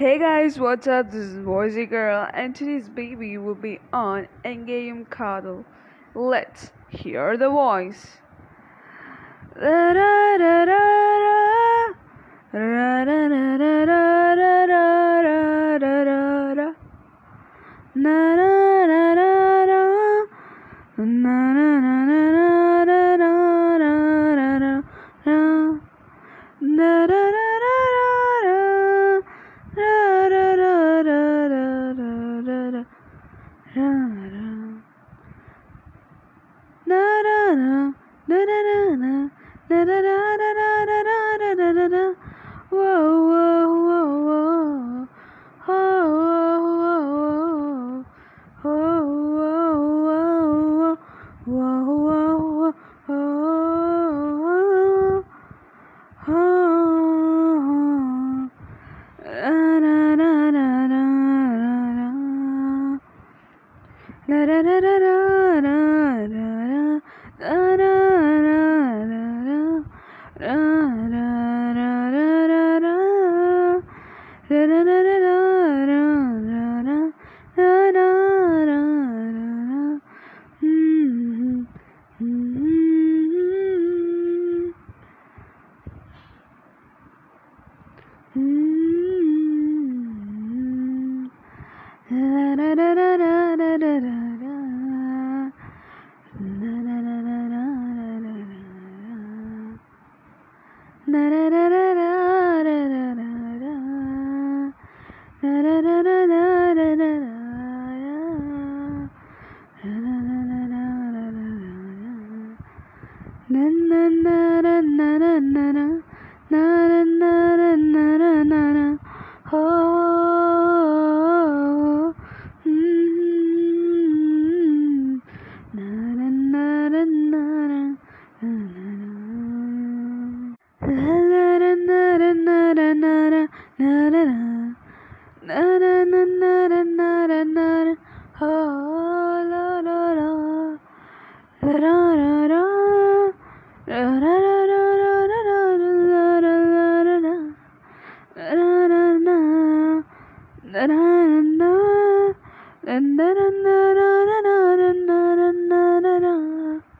Hey guys, what's up? This is Voicy Girl, and today's baby will be on Engayum Kadhal. Let's hear the voice. Whoa, whoa. Mm-hmm. Oh and then I know.